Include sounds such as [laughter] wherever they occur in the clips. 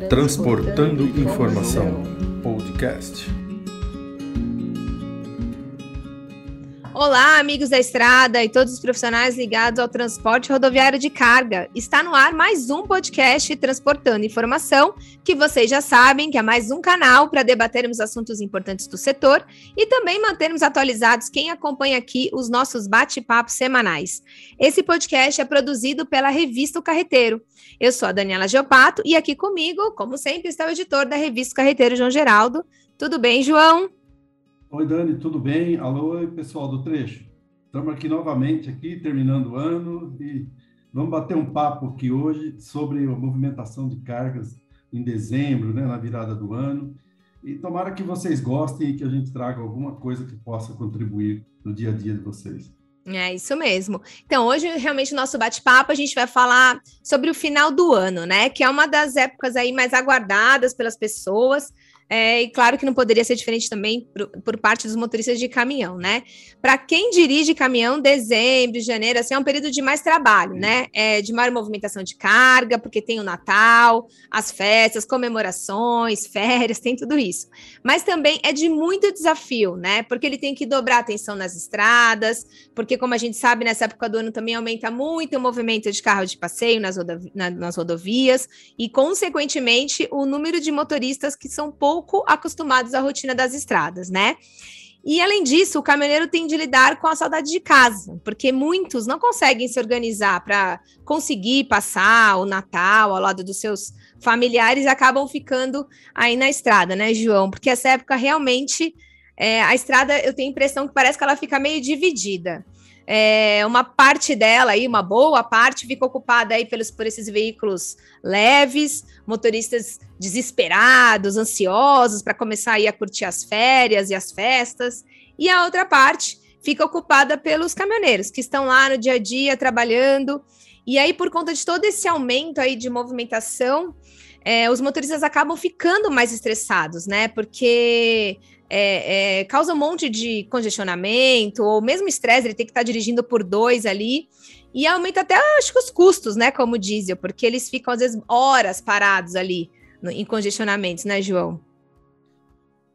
Transportando Informação Podcast. Olá, amigos da estrada e todos os profissionais ligados ao transporte rodoviário de carga. Está no ar mais um podcast Transportando Informação, que vocês já sabem que é mais um canal para debatermos assuntos importantes do setor e também mantermos atualizados quem acompanha aqui os nossos bate-papos semanais. Esse podcast é produzido pela revista O Carreteiro. Eu sou a Daniela Geopato e aqui comigo, como sempre, está o editor da revista Carreteiro, João Geraldo. Tudo bem, João? Oi, Dani, tudo bem? Alô, pessoal do trecho. Estamos aqui novamente, aqui terminando o ano e vamos bater um papo aqui hoje sobre a movimentação de cargas em dezembro, né, na virada do ano. E tomara que vocês gostem e que a gente traga alguma coisa que possa contribuir no dia a dia de vocês. É isso mesmo. Então, hoje, realmente, o nosso bate-papo, a gente vai falar sobre o final do ano, né? Que é uma das épocas aí mais aguardadas pelas pessoas. É, e claro que não poderia ser diferente também por, por parte dos motoristas de caminhão, né? Para quem dirige caminhão, dezembro, janeiro, assim, é um período de mais trabalho, né? É de maior movimentação de carga, porque tem o Natal, as festas, comemorações, [laughs] férias, tem tudo isso. Mas também é de muito desafio, né? Porque ele tem que dobrar a atenção nas estradas, porque, como a gente sabe, nessa época do ano também aumenta muito o movimento de carro de passeio nas, rodovi na, nas rodovias, e, consequentemente, o número de motoristas que são pouco pouco acostumados à rotina das estradas, né? E além disso, o caminhoneiro tem de lidar com a saudade de casa, porque muitos não conseguem se organizar para conseguir passar o Natal ao lado dos seus familiares e acabam ficando aí na estrada, né, João? Porque essa época realmente é, a estrada eu tenho a impressão que parece que ela fica meio dividida é, uma parte dela aí, uma boa parte, fica ocupada aí pelos, por esses veículos leves, motoristas desesperados, ansiosos para começar aí a curtir as férias e as festas, e a outra parte fica ocupada pelos caminhoneiros que estão lá no dia a dia trabalhando. E aí, por conta de todo esse aumento aí de movimentação, é, os motoristas acabam ficando mais estressados, né? Porque é, é, causa um monte de congestionamento, ou mesmo estresse, ele tem que estar tá dirigindo por dois ali, e aumenta até, acho que os custos, né, como diesel, porque eles ficam, às vezes, horas parados ali no, em congestionamentos, né, João?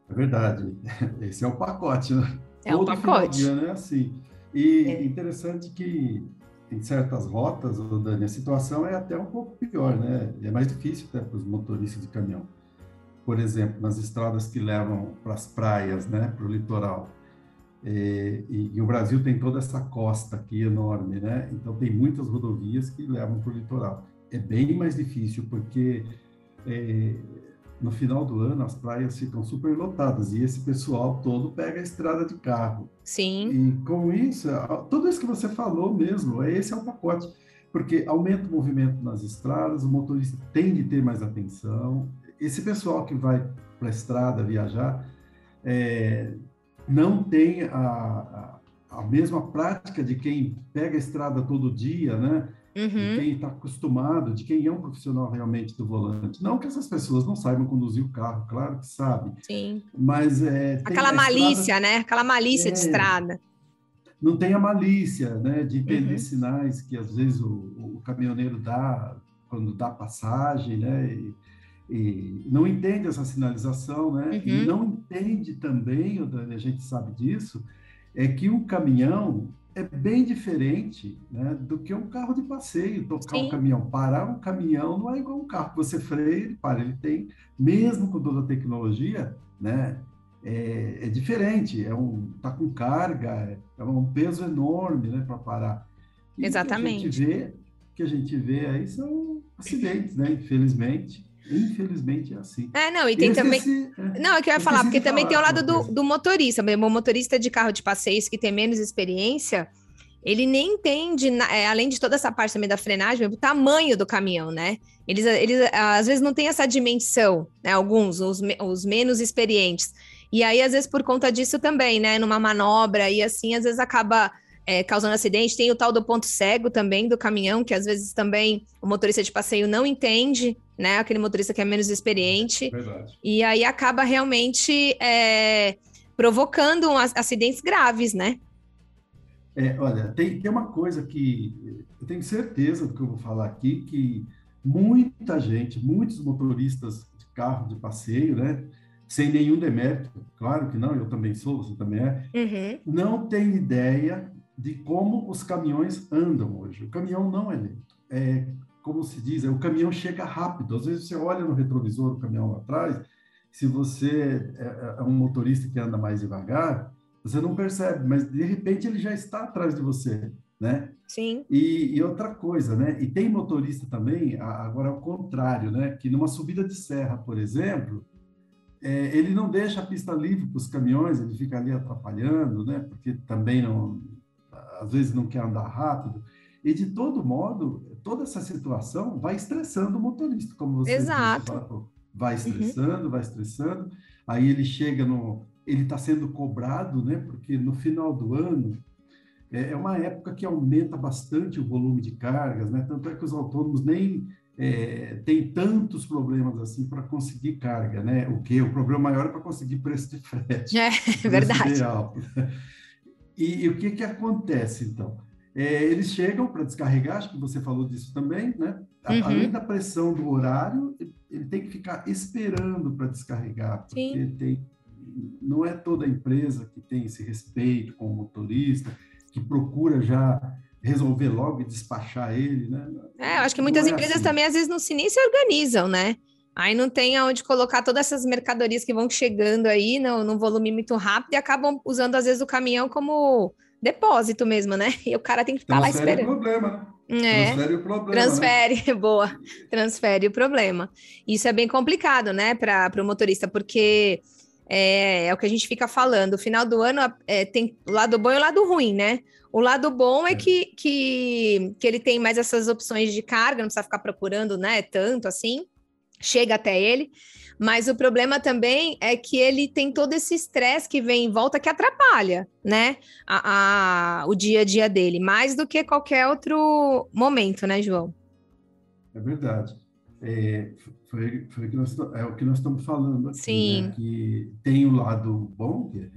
É verdade, [laughs] esse é o pacote, né? É o pacote. Dia, né, assim. E é. interessante que em certas rotas, Dani, a situação é até um pouco pior, né? É mais difícil até para os motoristas de caminhão por exemplo, nas estradas que levam para as praias, né, para o litoral. É, e, e, o Brasil tem toda essa costa aqui enorme, né? Então tem muitas rodovias que levam para o litoral. É bem mais difícil porque é, no final do ano as praias ficam super lotadas e esse pessoal todo pega a estrada de carro. Sim. E com isso, tudo isso que você falou mesmo, é esse é o pacote, porque aumenta o movimento nas estradas, o motorista tem de ter mais atenção, esse pessoal que vai para a estrada viajar é, não tem a, a, a, mesma prática de quem pega a estrada todo dia, né? Uhum. De quem está acostumado, de quem é um profissional realmente do volante. Não que essas pessoas não saibam conduzir o carro, claro que sabem. Sim. Mas é, aquela malícia, estrada, né? Aquela malícia é, de estrada. Não tem a malícia, né? De entender uhum. sinais que às vezes o, o caminhoneiro dá quando dá passagem, né? E, e não entende essa sinalização, né? Uhum. E não entende também, a gente sabe disso, é que um caminhão é bem diferente né, do que um carro de passeio. Tocar Sim. um caminhão, parar um caminhão não é igual um carro. Você freia, ele para. Ele tem, mesmo com toda a tecnologia, né? É, é diferente. É um, tá com carga, é um peso enorme, né, para parar. E Exatamente. O que a gente vê, que a gente vê aí são acidentes, né? Infelizmente. Infelizmente é assim. É, não, e tem também. é, não, é que eu ia falar, porque também tem o lado do, do motorista, o motorista de carro de passeios que tem menos experiência, ele nem entende, é, além de toda essa parte também da frenagem, o tamanho do caminhão, né? Eles, eles às vezes não têm essa dimensão, né? Alguns, os, os menos experientes. E aí, às vezes, por conta disso também, né? Numa manobra, e assim, às vezes acaba é, causando acidente. Tem o tal do ponto cego também do caminhão, que às vezes também o motorista de passeio não entende, né? Aquele motorista que é menos experiente. Verdade. E aí acaba realmente é, provocando um, acidentes graves, né? É, olha, tem, tem uma coisa que eu tenho certeza do que eu vou falar aqui, que muita gente, muitos motoristas de carro de passeio, né? Sem nenhum demérito, claro que não, eu também sou, você também é, uhum. não tem ideia de como os caminhões andam hoje. O caminhão não é lento. É, como se diz, é, o caminhão chega rápido. Às vezes você olha no retrovisor do caminhão lá atrás, se você é, é um motorista que anda mais devagar, você não percebe, mas de repente ele já está atrás de você, né? Sim. E, e outra coisa, né? E tem motorista também, agora ao contrário, né? Que numa subida de serra, por exemplo, é, ele não deixa a pista livre para os caminhões, ele fica ali atrapalhando, né? Porque também não, às vezes não quer andar rápido. E de todo modo, toda essa situação vai estressando o motorista, como você Exato. Disse, vai estressando, uhum. vai estressando. Aí ele chega no, ele está sendo cobrado, né? Porque no final do ano é, é, uma época que aumenta bastante o volume de cargas, né? Tanto é que os autônomos nem é, têm tantos problemas assim para conseguir carga, né? O que o problema maior é para conseguir preço de frete. É [laughs] verdade. E, e, o que que acontece então? É, eles chegam para descarregar, acho que você falou disso também, né? Uhum. Além da pressão do horário, ele tem que ficar esperando para descarregar, porque Sim. tem não é toda empresa que tem esse respeito com o motorista, que procura já resolver logo e despachar ele, né? É, eu acho que muitas é empresas assim. também às vezes não se nem se organizam, né? Aí não tem aonde colocar todas essas mercadorias que vão chegando aí no, num volume muito rápido e acabam usando às vezes o caminhão como depósito mesmo, né? E o cara tem que ficar Transfere lá esperando. O problema, né? É, transfere o problema. Transfere, né? [laughs] boa. Transfere o problema. Isso é bem complicado, né, para o motorista, porque é, é, o que a gente fica falando. O final do ano é, tem o lado bom e o lado ruim, né? O lado bom é, é que, que, que ele tem mais essas opções de carga, não precisa ficar procurando, né? Tanto assim, chega até ele. Mas o problema também é que ele tem todo esse estresse que vem em volta que atrapalha, né? A, a, o dia a dia dele, mais do que qualquer outro momento, né, João? É verdade. É, foi, foi que nós, é o que nós estamos falando aqui, né? Sim. Né? que tem o lado bom, que,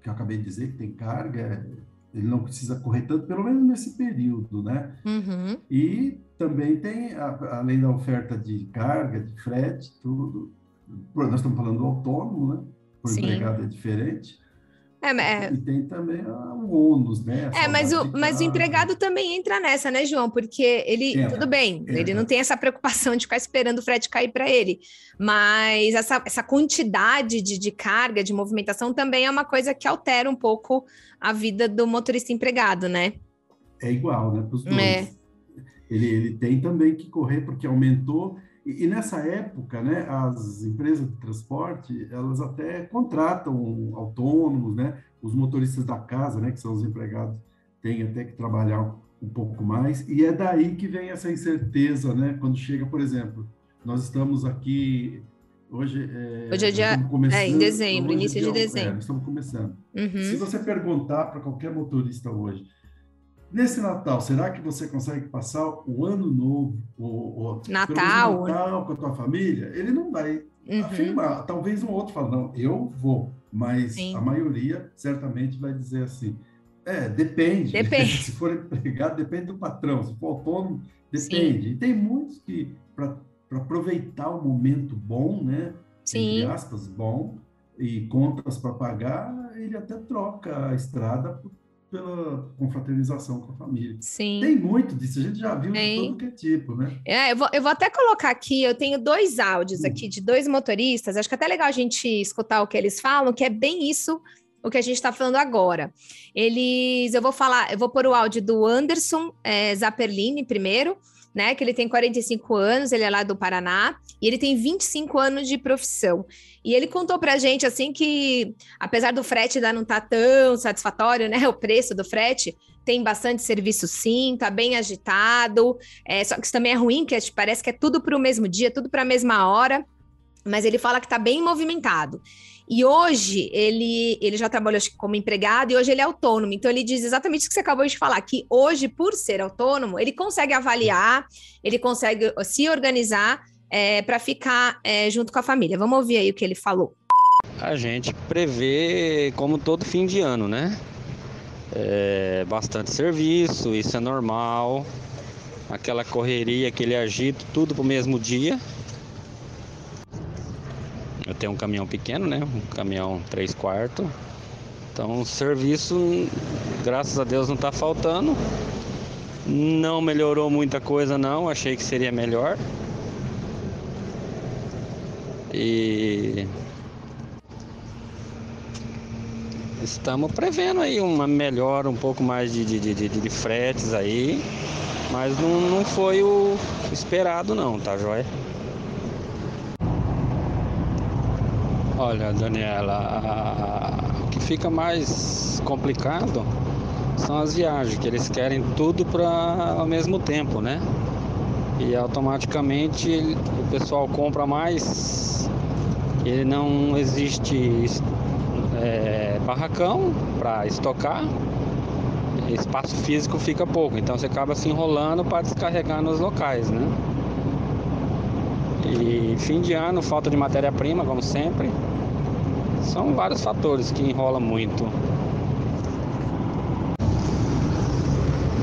que eu acabei de dizer, que tem carga, ele não precisa correr tanto, pelo menos nesse período, né? Uhum. E também tem, além da oferta de carga, de frete, tudo, nós estamos falando do autônomo, né? O empregado é diferente, é, é... E tem também o ônus, né? É, mas o, mas o empregado também entra nessa, né, João? Porque ele, é, tudo bem, é, ele não tem essa preocupação de ficar esperando o frete cair para ele, mas essa, essa quantidade de, de carga, de movimentação também é uma coisa que altera um pouco a vida do motorista empregado, né? É igual, né? Para os dois. É. Ele, ele tem também que correr porque aumentou e, nessa época, né, as empresas de transporte, elas até contratam autônomos, né, os motoristas da casa, né, que são os empregados, têm até que trabalhar um pouco mais, e é daí que vem essa incerteza, né, quando chega, por exemplo, nós estamos aqui Hoje é, hoje é dia é, em dezembro, início de dezembro. É, estamos começando. Uhum. Se você perguntar para qualquer motorista hoje, Nesse Natal, será que você consegue passar o ano novo, o, Natal, Natal com a tua família? Ele não vai uhum. afirmar. Talvez um outro fale, não, eu vou. Mas Sim. a maioria certamente vai dizer assim, é, depende. Depende. [laughs] Se for empregado, depende do patrão. Se for autônomo, depende. Sim. E tem muitos que, para aproveitar o momento bom, né? Sim. Entre aspas, bom, e contas para pagar, ele até troca a estrada por pela confraternização com a família. Sim. Tem muito disso, a gente já viu Tem. de todo que é tipo, né? É, eu vou, eu vou até colocar aqui, eu tenho dois áudios aqui de dois motoristas, acho que é até legal a gente escutar o que eles falam, que é bem isso o que a gente está falando agora. Eles, eu vou falar, eu vou pôr o áudio do Anderson é, primeiro, né? Que ele tem 45 anos, ele é lá do Paraná, e ele tem 25 anos de profissão. E ele contou pra gente, assim, que apesar do frete ainda não tá tão satisfatório, né? O preço do frete, tem bastante serviço sim, tá bem agitado. É, só que isso também é ruim, que parece que é tudo para o mesmo dia, tudo para a mesma hora. Mas ele fala que tá bem movimentado. E hoje ele, ele já trabalhou como empregado e hoje ele é autônomo. Então ele diz exatamente o que você acabou de falar, que hoje, por ser autônomo, ele consegue avaliar, ele consegue se organizar é, para ficar é, junto com a família. Vamos ouvir aí o que ele falou. A gente prevê como todo fim de ano, né? É, bastante serviço, isso é normal. aquela correria, aquele agito, tudo pro mesmo dia. Eu tenho um caminhão pequeno, né? Um caminhão 3 quartos. Então serviço, graças a Deus, não está faltando. Não melhorou muita coisa não, achei que seria melhor. E estamos prevendo aí uma melhora um pouco mais de, de, de, de fretes aí, mas não, não foi o esperado não, tá joia? Olha, Daniela, o que fica mais complicado são as viagens, que eles querem tudo para ao mesmo tempo, né? E automaticamente o pessoal compra mais e não existe é, barracão para estocar, espaço físico fica pouco, então você acaba se enrolando para descarregar nos locais, né? E fim de ano, falta de matéria-prima, como sempre. São vários fatores que enrolam muito.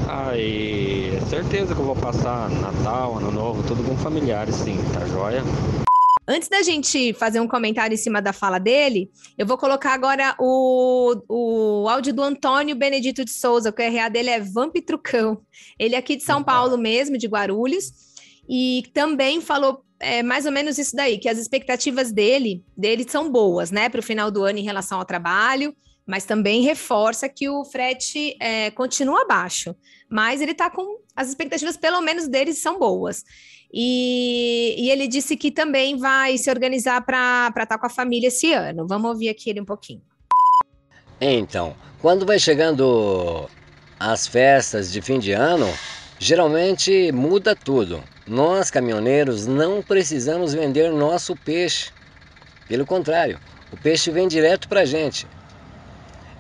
Aí, é certeza que eu vou passar Natal, Ano Novo, tudo com familiares, sim, tá joia? Antes da gente fazer um comentário em cima da fala dele, eu vou colocar agora o, o áudio do Antônio Benedito de Souza, que o RA dele é Vamp Trucão. Ele é aqui de São Paulo mesmo, de Guarulhos, e também falou é mais ou menos isso daí, que as expectativas dele, dele são boas, né, para o final do ano em relação ao trabalho, mas também reforça que o frete é, continua baixo, mas ele está com as expectativas, pelo menos deles, são boas. E, e ele disse que também vai se organizar para estar tá com a família esse ano. Vamos ouvir aqui ele um pouquinho. Então, quando vai chegando as festas de fim de ano, geralmente muda tudo. Nós, caminhoneiros, não precisamos vender nosso peixe. Pelo contrário, o peixe vem direto para a gente.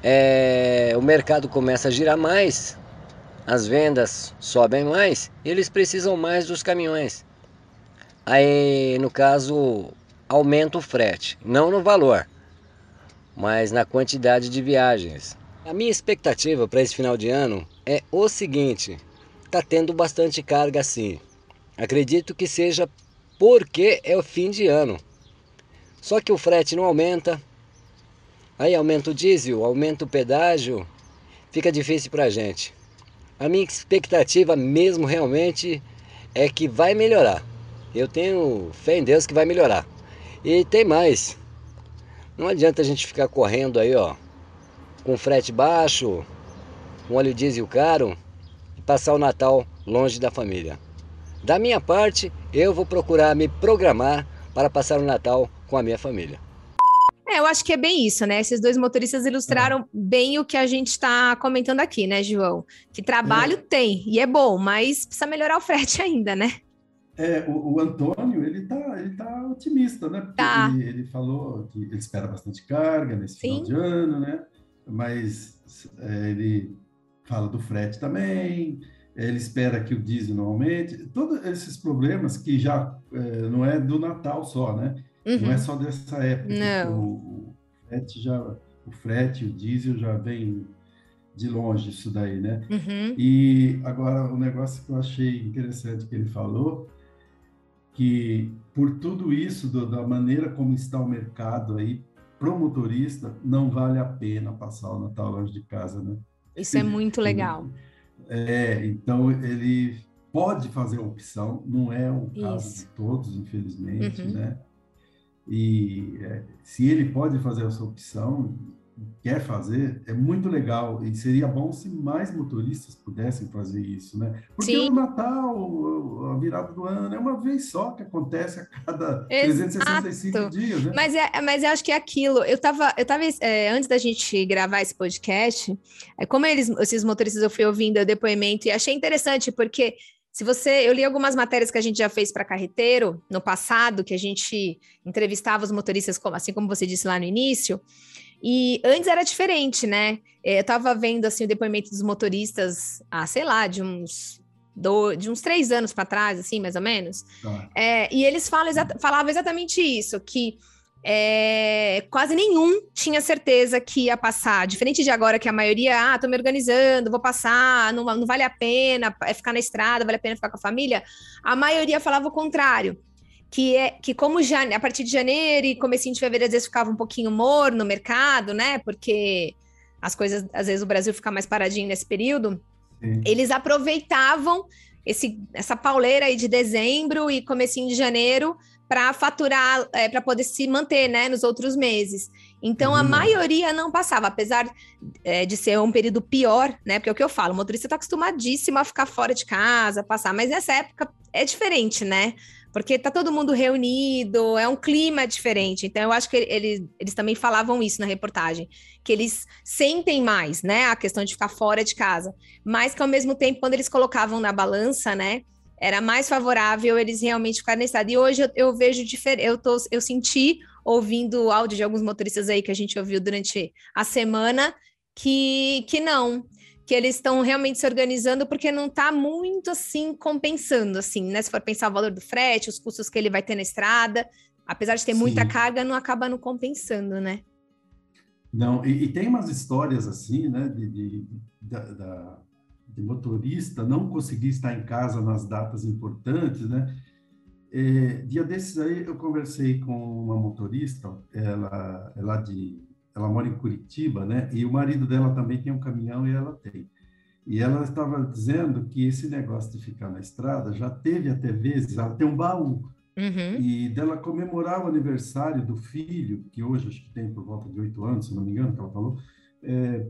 É, o mercado começa a girar mais, as vendas sobem mais, eles precisam mais dos caminhões. Aí, no caso, aumenta o frete, não no valor, mas na quantidade de viagens. A minha expectativa para esse final de ano é o seguinte: tá tendo bastante carga sim. Acredito que seja porque é o fim de ano. Só que o frete não aumenta. Aí aumenta o diesel, aumenta o pedágio, fica difícil para gente. A minha expectativa mesmo realmente é que vai melhorar. Eu tenho fé em Deus que vai melhorar. E tem mais. Não adianta a gente ficar correndo aí, ó, com frete baixo, com óleo diesel caro passar o Natal longe da família. Da minha parte, eu vou procurar me programar para passar o Natal com a minha família. É, eu acho que é bem isso, né? Esses dois motoristas ilustraram é. bem o que a gente está comentando aqui, né, João? Que trabalho é. tem e é bom, mas precisa melhorar o frete [laughs] ainda, né? É, o, o Antônio, ele tá, ele tá otimista, né? Porque tá. ele, ele, falou que ele espera bastante carga nesse Sim. final de ano, né? Mas é, ele fala do frete também, ele espera que o diesel não aumente, todos esses problemas que já é, não é do Natal só, né? Uhum. Não é só dessa época. Não. O, frete já, o frete, o diesel já vem de longe isso daí, né? Uhum. E agora o negócio que eu achei interessante que ele falou, que por tudo isso, do, da maneira como está o mercado aí, pro motorista, não vale a pena passar o Natal longe de casa, né? Isso é muito legal. É, então ele pode fazer a opção, não é o caso Isso. de todos, infelizmente, uhum. né? E é, se ele pode fazer essa opção, quer fazer, é muito legal. E seria bom se mais motoristas pudessem fazer isso, né? Porque Sim. o Natal, a virada do ano, é uma vez só que acontece a cada Exato. 365 dias, né? Mas, é, mas eu acho que é aquilo. Eu estava, eu tava, é, antes da gente gravar esse podcast, é, como eles, esses motoristas eu fui ouvindo o depoimento e achei interessante, porque se você, eu li algumas matérias que a gente já fez para carreteiro no passado, que a gente entrevistava os motoristas, como, assim como você disse lá no início, e antes era diferente, né? É, eu estava vendo assim o depoimento dos motoristas, ah, sei lá, de uns do, de uns três anos para trás, assim, mais ou menos. Ah. É, e eles falam exa falavam exatamente isso, que é, quase nenhum tinha certeza que ia passar. Diferente de agora, que a maioria, ah, tô me organizando, vou passar, não, não vale a pena é ficar na estrada, vale a pena ficar com a família. A maioria falava o contrário. Que é que, como já a partir de janeiro e comecinho de fevereiro, às vezes ficava um pouquinho morno no mercado, né? Porque as coisas, às vezes, o Brasil fica mais paradinho nesse período. Sim. Eles aproveitavam esse, essa pauleira aí de dezembro e comecinho de janeiro para faturar, é, para poder se manter, né, nos outros meses. Então, uhum. a maioria não passava, apesar é, de ser um período pior, né, porque é o que eu falo, o motorista está acostumadíssimo a ficar fora de casa, passar, mas nessa época é diferente, né, porque tá todo mundo reunido, é um clima diferente. Então, eu acho que ele, eles também falavam isso na reportagem, que eles sentem mais, né, a questão de ficar fora de casa, mas que ao mesmo tempo, quando eles colocavam na balança, né, era mais favorável eles realmente ficarem nesse estado. E hoje eu, eu vejo diferente, eu, tô, eu senti, ouvindo o áudio de alguns motoristas aí que a gente ouviu durante a semana, que, que não, que eles estão realmente se organizando porque não está muito assim compensando, assim, né? Se for pensar o valor do frete, os custos que ele vai ter na estrada, apesar de ter Sim. muita carga, não acaba não compensando, né? Não, e, e tem umas histórias assim, né, de, de, da, de motorista não conseguir estar em casa nas datas importantes, né? É, dia desses aí eu conversei com uma motorista, ela lá de, ela mora em Curitiba, né? E o marido dela também tem um caminhão e ela tem. E ela estava dizendo que esse negócio de ficar na estrada já teve até vezes, ela tem um baú. Uhum. E dela comemorar o aniversário do filho, que hoje acho que tem por volta de oito anos, se não me engano, que ela falou, é,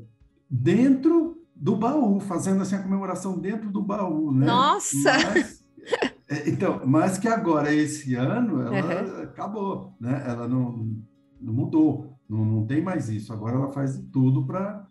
dentro do baú, fazendo assim a comemoração dentro do baú, né? Nossa! Mas, é, então, mas que agora, esse ano, ela uhum. acabou, né? Ela não, não mudou, não, não tem mais isso. Agora ela faz tudo para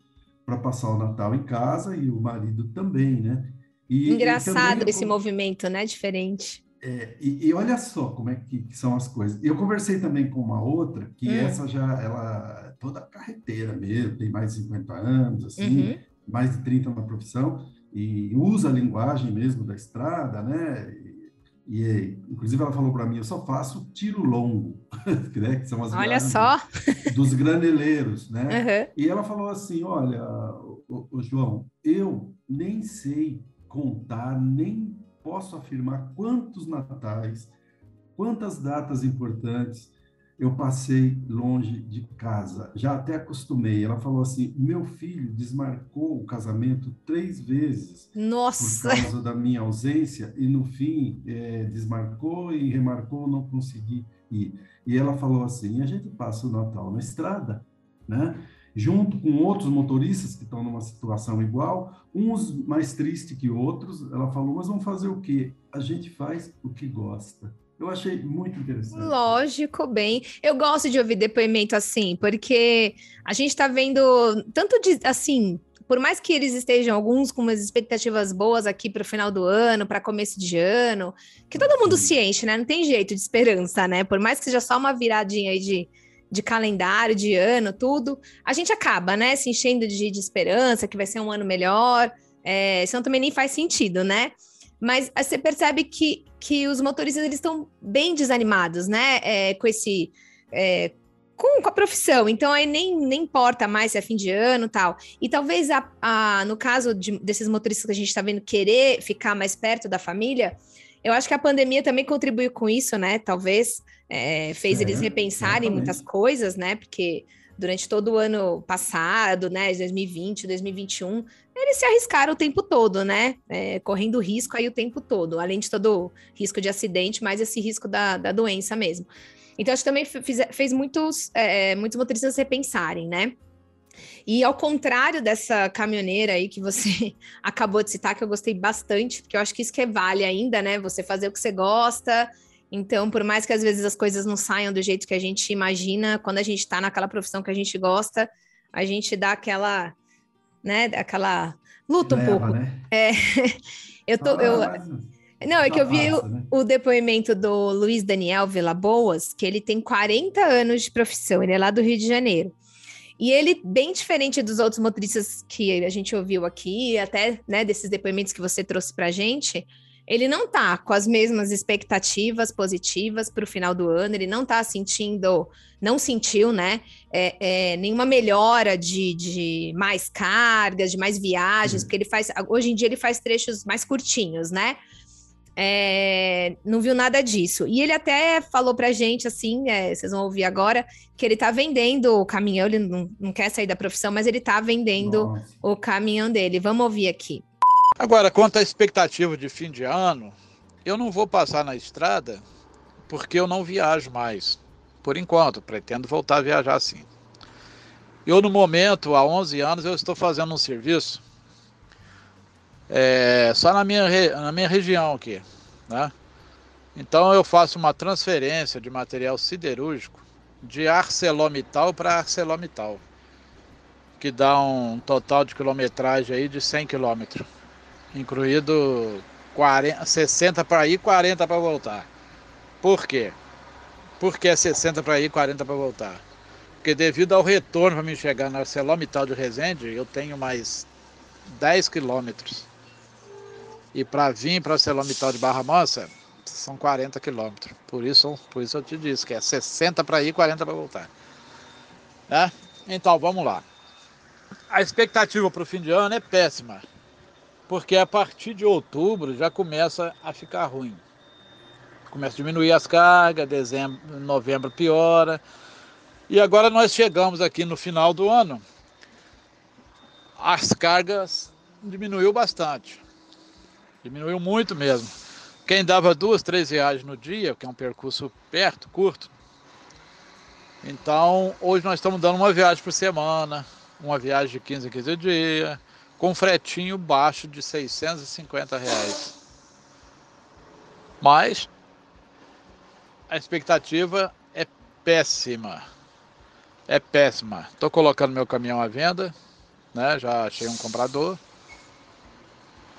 passar o Natal em casa e o marido também, né? E, Engraçado e esse movimento, né? Diferente. É, e, e, olha só como é que, que, são as coisas. Eu conversei também com uma outra, que hum. essa já, ela é toda carreteira mesmo, tem mais de 50 anos, assim, uhum mais de 30 na profissão, e usa a linguagem mesmo da estrada, né? E, inclusive ela falou para mim, eu só faço tiro longo, [laughs] né? que são as olha só dos graneleiros, né? Uhum. E ela falou assim, olha, o, o João, eu nem sei contar, nem posso afirmar quantos natais, quantas datas importantes eu passei longe de casa, já até acostumei. Ela falou assim: meu filho desmarcou o casamento três vezes Nossa. por causa da minha ausência e no fim é, desmarcou e remarcou, não consegui ir. E ela falou assim: a gente passa o Natal na estrada, né? Junto com outros motoristas que estão numa situação igual, uns mais tristes que outros. Ela falou: mas vamos fazer o quê? A gente faz o que gosta. Eu achei muito interessante. Lógico, bem. Eu gosto de ouvir depoimento assim, porque a gente está vendo tanto de assim. Por mais que eles estejam alguns com umas expectativas boas aqui para o final do ano, para começo de ano, que todo mundo Sim. se enche, né? Não tem jeito de esperança, né? Por mais que seja só uma viradinha aí de, de calendário, de ano, tudo, a gente acaba, né? Se enchendo de, de esperança, que vai ser um ano melhor. É, senão também nem faz sentido, né? Mas eh, você percebe que, que os motoristas eles estão bem desanimados, né? É, com esse. É, com, com, a profissão, então aí nem, nem importa mais se é fim de ano tal. E talvez a, a no caso de, desses motoristas que a gente está vendo querer ficar mais perto da família, eu acho que a pandemia também contribuiu com isso, né? Talvez é, fez é, eles repensarem exatamente. muitas coisas, né? Porque durante todo o ano passado, né, 2020, 2021, eles se arriscaram o tempo todo, né, é, correndo risco aí o tempo todo, além de todo risco de acidente, mais esse risco da, da doença mesmo. Então, acho que também fez, fez muitos, é, muitos motoristas repensarem, né, e ao contrário dessa caminhoneira aí que você [laughs] acabou de citar, que eu gostei bastante, porque eu acho que isso que é vale ainda, né? Você fazer o que você gosta, então, por mais que às vezes as coisas não saiam do jeito que a gente imagina, quando a gente está naquela profissão que a gente gosta, a gente dá aquela, né, aquela luta Leva, um pouco. Né? É, [laughs] eu tô, eu, não, é que eu vi o, né? o, depoimento do Luiz Daniel Vila Boas, que ele tem 40 anos de profissão, ele é lá do Rio de Janeiro. E ele, bem diferente dos outros motoristas que a gente ouviu aqui, até né, desses depoimentos que você trouxe para a gente, ele não tá com as mesmas expectativas positivas para o final do ano, ele não tá sentindo, não sentiu, né, é, é, nenhuma melhora de, de mais cargas, de mais viagens, uhum. porque ele faz, hoje em dia ele faz trechos mais curtinhos, né? É, não viu nada disso. E ele até falou pra gente, assim, é, vocês vão ouvir agora, que ele tá vendendo o caminhão, ele não, não quer sair da profissão, mas ele tá vendendo Nossa. o caminhão dele. Vamos ouvir aqui. Agora, quanto à expectativa de fim de ano, eu não vou passar na estrada porque eu não viajo mais. Por enquanto, pretendo voltar a viajar sim. Eu, no momento, há 11 anos, eu estou fazendo um serviço é, só na minha, na minha região aqui. Né? Então, eu faço uma transferência de material siderúrgico de ArcelorMittal para ArcelorMittal, que dá um total de quilometragem aí de 100 quilômetros incluído 40, 60 para ir, 40 para voltar. Por quê? Porque é 60 para ir, 40 para voltar. Porque devido ao retorno para me chegar na ArcelorMittal de Resende, eu tenho mais 10 quilômetros. E para vir para ArcelorMittal de Barra Mansa, são 40 quilômetros. Por isso, por isso eu te disse que é 60 para ir, 40 para voltar. É? Então, vamos lá. A expectativa para o fim de ano é péssima porque a partir de outubro já começa a ficar ruim. Começa a diminuir as cargas, dezembro, novembro piora. E agora nós chegamos aqui no final do ano, as cargas diminuiu bastante. Diminuiu muito mesmo. Quem dava duas, três viagens no dia, que é um percurso perto, curto. Então, hoje nós estamos dando uma viagem por semana, uma viagem de 15 a 15 dias, com fretinho baixo de 650 reais. Mas a expectativa é péssima. É péssima. Estou colocando meu caminhão à venda, né? Já achei um comprador.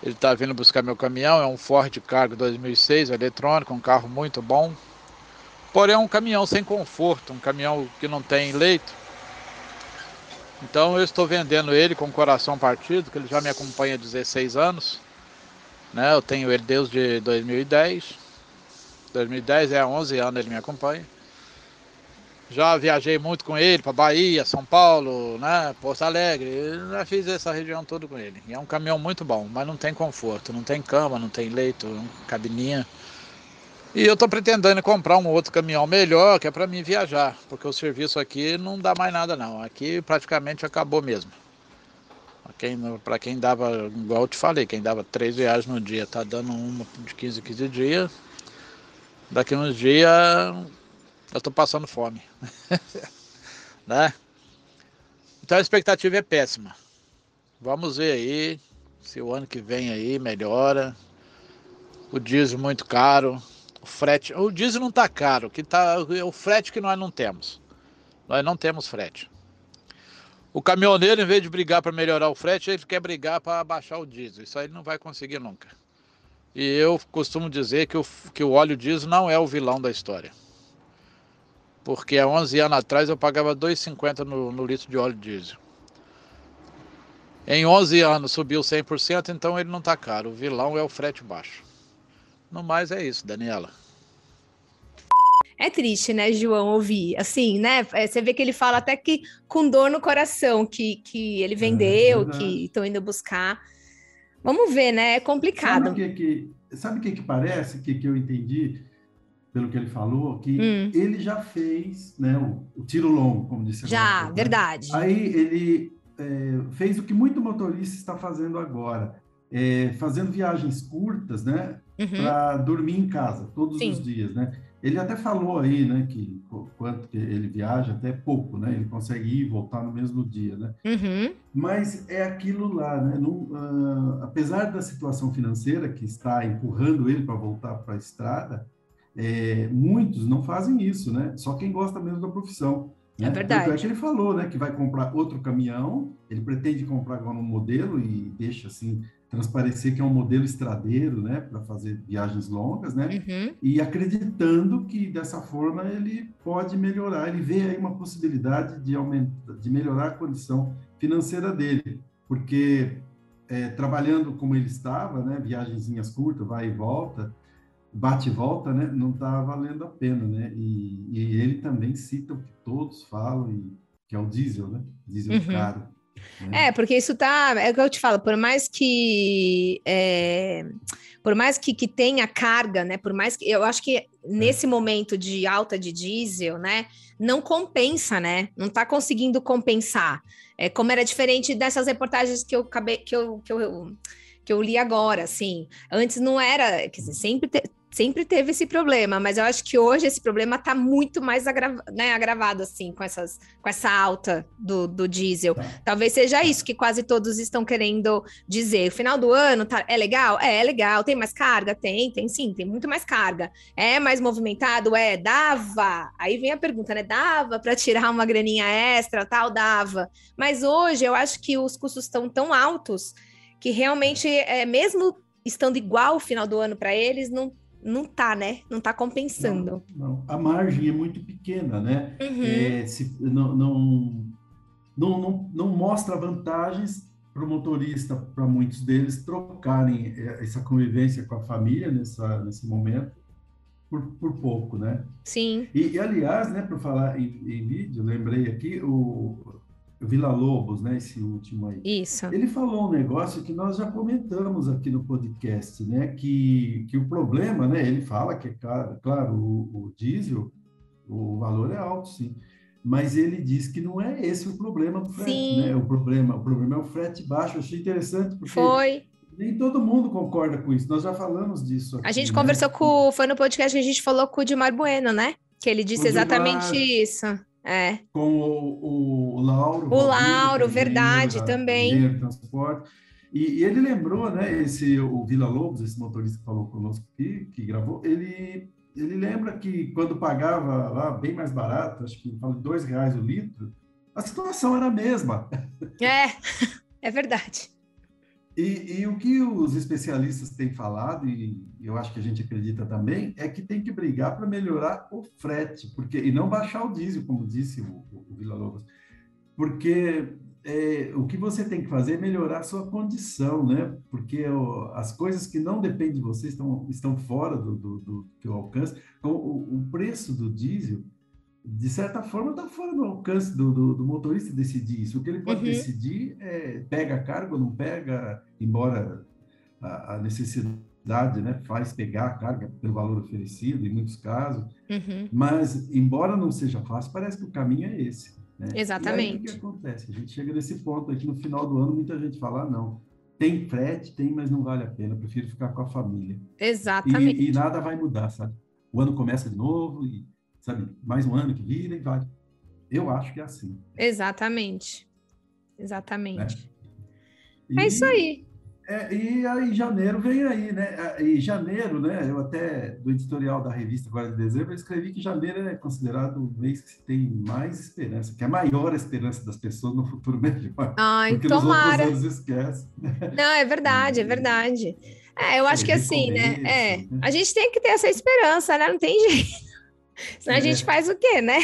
Ele está vindo buscar meu caminhão, é um Ford Cargo 2006 eletrônico, um carro muito bom. Porém é um caminhão sem conforto, um caminhão que não tem leito então eu estou vendendo ele com o coração partido, que ele já me acompanha há 16 anos. Né? Eu tenho ele desde 2010. 2010 é há 11 anos ele me acompanha. Já viajei muito com ele para Bahia, São Paulo, né, Porto Alegre. Eu já fiz essa região toda com ele. E é um caminhão muito bom, mas não tem conforto, não tem cama, não tem leito, cabininha. E eu estou pretendendo comprar um outro caminhão melhor, que é para mim viajar, porque o serviço aqui não dá mais nada não. Aqui praticamente acabou mesmo. Para quem, dava, igual eu te falei, quem dava três viagens no dia, tá dando uma de 15 15 dias. Daqui uns dias eu estou passando fome. [laughs] né? Então a expectativa é péssima. Vamos ver aí se o ano que vem aí melhora. O diesel muito caro, o frete, o diesel não está caro, que tá é o frete que nós não temos. Nós não temos frete. O caminhoneiro, em vez de brigar para melhorar o frete, ele quer brigar para baixar o diesel. Isso aí ele não vai conseguir nunca. E eu costumo dizer que o, que o óleo diesel não é o vilão da história. Porque há 11 anos atrás eu pagava 2,50 no, no litro de óleo diesel. Em 11 anos subiu 100%, então ele não está caro. O vilão é o frete baixo. No mais é isso, Daniela. É triste, né, João, ouvir, assim, né? É, você vê que ele fala até que com dor no coração que, que ele vendeu, é que estão indo buscar. Vamos ver, né? É complicado. Sabe o que, que, sabe que, que parece, que, que eu entendi, pelo que ele falou, que hum. ele já fez né, o, o tiro longo, como disse Já, agora, verdade. Né? Aí ele é, fez o que muito motorista está fazendo agora, é, fazendo viagens curtas, né? Uhum. Para dormir em casa todos Sim. os dias, né? Ele até falou aí, né, que quanto que ele viaja, até pouco, né? Ele consegue ir e voltar no mesmo dia, né? Uhum. Mas é aquilo lá, né? uh, apesar da situação financeira que está empurrando ele para voltar para a estrada, é, muitos não fazem isso, né? Só quem gosta mesmo da profissão. Né? É verdade. é que ele falou, né, que vai comprar outro caminhão, ele pretende comprar agora um modelo e deixa assim transparecer que é um modelo estradeiro, né, para fazer viagens longas, né, uhum. e acreditando que dessa forma ele pode melhorar, ele vê aí uma possibilidade de aumentar, de melhorar a condição financeira dele, porque é, trabalhando como ele estava, né, viagenzinhas curtas, vai e volta, bate e volta, né, não está valendo a pena, né? E, e, ele também cita o que todos falam, e, que é o diesel, né? Diesel uhum. caro. Né? É, porque isso tá, é o que eu te falo, por mais que é, por mais que, que tenha carga, né? Por mais que eu acho que nesse momento de alta de diesel, né? Não compensa, né? Não está conseguindo compensar. É, como era diferente dessas reportagens que eu acabei, que eu, que eu, que eu li agora, assim. Antes não era, quer dizer, sempre te, sempre teve esse problema, mas eu acho que hoje esse problema está muito mais agra, né, agravado, assim, com, essas, com essa alta do, do diesel. Tá. Talvez seja isso que quase todos estão querendo dizer. O final do ano tá, é legal? É, é legal. Tem mais carga? Tem, tem sim, tem muito mais carga. É mais movimentado? É, dava. Aí vem a pergunta, né? Dava para tirar uma graninha extra, tal? Dava. Mas hoje eu acho que os custos estão tão altos que realmente, é, mesmo estando igual o final do ano para eles, não não tá, né? Não tá compensando. Não, não. A margem é muito pequena, né? Uhum. É, se, não, não, não, não, não mostra vantagens para o motorista, para muitos deles, trocarem é, essa convivência com a família nessa, nesse momento por, por pouco, né? Sim. E, e aliás, né, para falar em, em, vídeo, lembrei aqui, o, Vila Lobos, né, esse último aí. Isso. Ele falou um negócio que nós já comentamos aqui no podcast, né, que, que o problema, né, ele fala que é claro, claro o, o diesel, o valor é alto, sim, mas ele diz que não é esse o problema do frete, sim. né? O problema, o problema é o frete baixo. Eu achei interessante porque Foi. Nem todo mundo concorda com isso. Nós já falamos disso. Aqui, a gente né? conversou com. Foi no podcast que a gente falou com o Dimar Bueno, né? Que ele disse exatamente isso. É. Com o, o Lauro. O Lauro, verdade, também. Transporte. E, e, ele lembrou, né, esse, o Vila Lobos, esse motorista que falou conosco aqui, que gravou, ele, ele lembra que quando pagava lá bem mais barato, acho que fala dois reais o litro, a situação era a mesma. É, [laughs] é verdade. E, e, o que os especialistas têm falado, e eu acho que a gente acredita também, é que tem que brigar para melhorar o frete, porque e não baixar o diesel, como disse o, o Vila Lobos, porque é, o que você tem que fazer é melhorar a sua condição, né? Porque as coisas que não dependem de você estão, estão fora do, do, do teu alcance. Então, o, o preço do diesel de certa forma, está fora do alcance do, do, do, motorista decidir isso. O que ele pode uhum. decidir é pega a carga ou não pega, embora a, a, necessidade né, faz pegar a carga pelo valor oferecido, em muitos casos. Uhum. Mas, embora não seja fácil, parece que o caminho é esse. Né? Exatamente. E aí, o que acontece? A gente chega nesse ponto aqui no final do ano, muita gente fala, ah, não, tem frete, tem, mas não vale a pena, prefiro ficar com a família. Exatamente. E, e nada vai mudar, sabe? O ano começa de novo e sabe? Mais um ano que vira e vai. Eu acho que é assim. Exatamente. Exatamente. É, é isso aí. É, e aí janeiro vem aí, né? E janeiro, né? Eu até, do editorial da revista agora de dezembro, eu escrevi que janeiro é considerado o mês que se tem mais esperança, que é a maior esperança das pessoas no futuro melhor. Ai, porque tomara. nos outros anos Não, é verdade, é verdade. É, eu acho que assim, né? É, né? a gente tem que ter essa esperança, né? Não tem [laughs] jeito. Senão é. a gente faz o quê, né?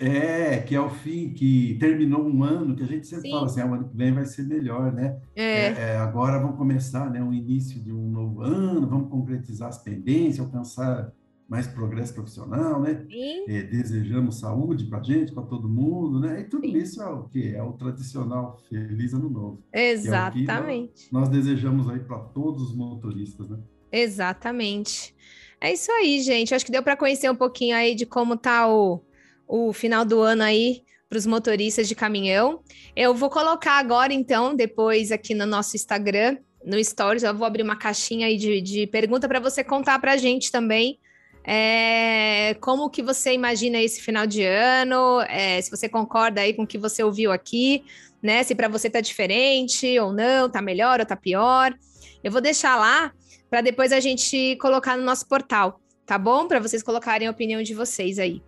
É, que é o fim, que terminou um ano, que a gente sempre Sim. fala assim, ah, o ano que vem vai ser melhor, né? É. É, é, agora vamos começar, né, o início de um novo ano, vamos concretizar as pendências, alcançar mais progresso profissional, né? É, desejamos saúde para a gente, para todo mundo, né? E tudo Sim. isso é o que é o tradicional feliz ano novo. Exatamente. É nós, nós desejamos aí para todos os motoristas, né? Exatamente. É isso aí, gente. Acho que deu para conhecer um pouquinho aí de como tá o, o final do ano aí para os motoristas de caminhão. Eu vou colocar agora, então, depois aqui no nosso Instagram, no Stories, eu vou abrir uma caixinha aí de, de pergunta para você contar para a gente também. É, como que você imagina esse final de ano? É, se você concorda aí com o que você ouviu aqui, né? Se para você tá diferente ou não, tá melhor ou tá pior. Eu vou deixar lá para depois a gente colocar no nosso portal, tá bom? Para vocês colocarem a opinião de vocês aí.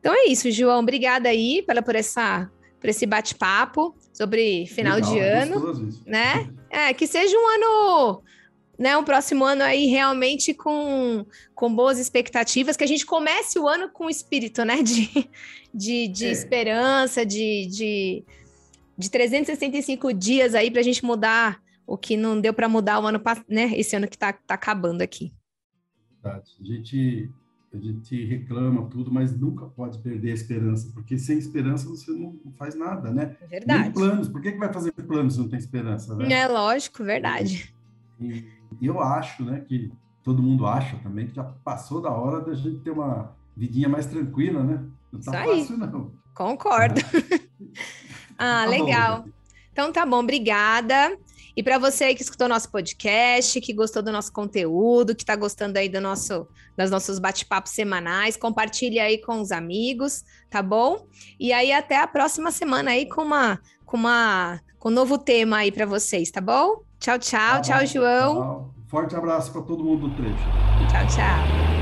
Então é isso, João. Obrigada aí pela, por, essa, por esse bate-papo sobre final Legal, de é ano. né? É, que seja um ano né, um próximo ano aí realmente com, com boas expectativas, que a gente comece o ano com espírito, né, de, de, de é. esperança, de, de, de 365 dias aí para a gente mudar o que não deu para mudar o ano, né? Esse ano que está tá acabando aqui. A gente, a gente reclama tudo, mas nunca pode perder a esperança, porque sem esperança você não faz nada, né? Verdade. Nem planos. Por que, que vai fazer planos se não tem esperança? Né? É lógico, verdade. E, e eu acho, né, que todo mundo acha também que já passou da hora da gente ter uma vidinha mais tranquila, né? Não tá Isso fácil, aí. não. Concordo. [laughs] ah, tá legal. Bom, então tá bom, obrigada. E para você que escutou nosso podcast, que gostou do nosso conteúdo, que está gostando aí do nosso, dos nossos bate-papos semanais, compartilhe aí com os amigos, tá bom? E aí até a próxima semana aí com uma com uma com um novo tema aí para vocês, tá bom? Tchau, tchau, tá tchau, João. Tchau. Forte abraço para todo mundo do trecho. Tchau, tchau.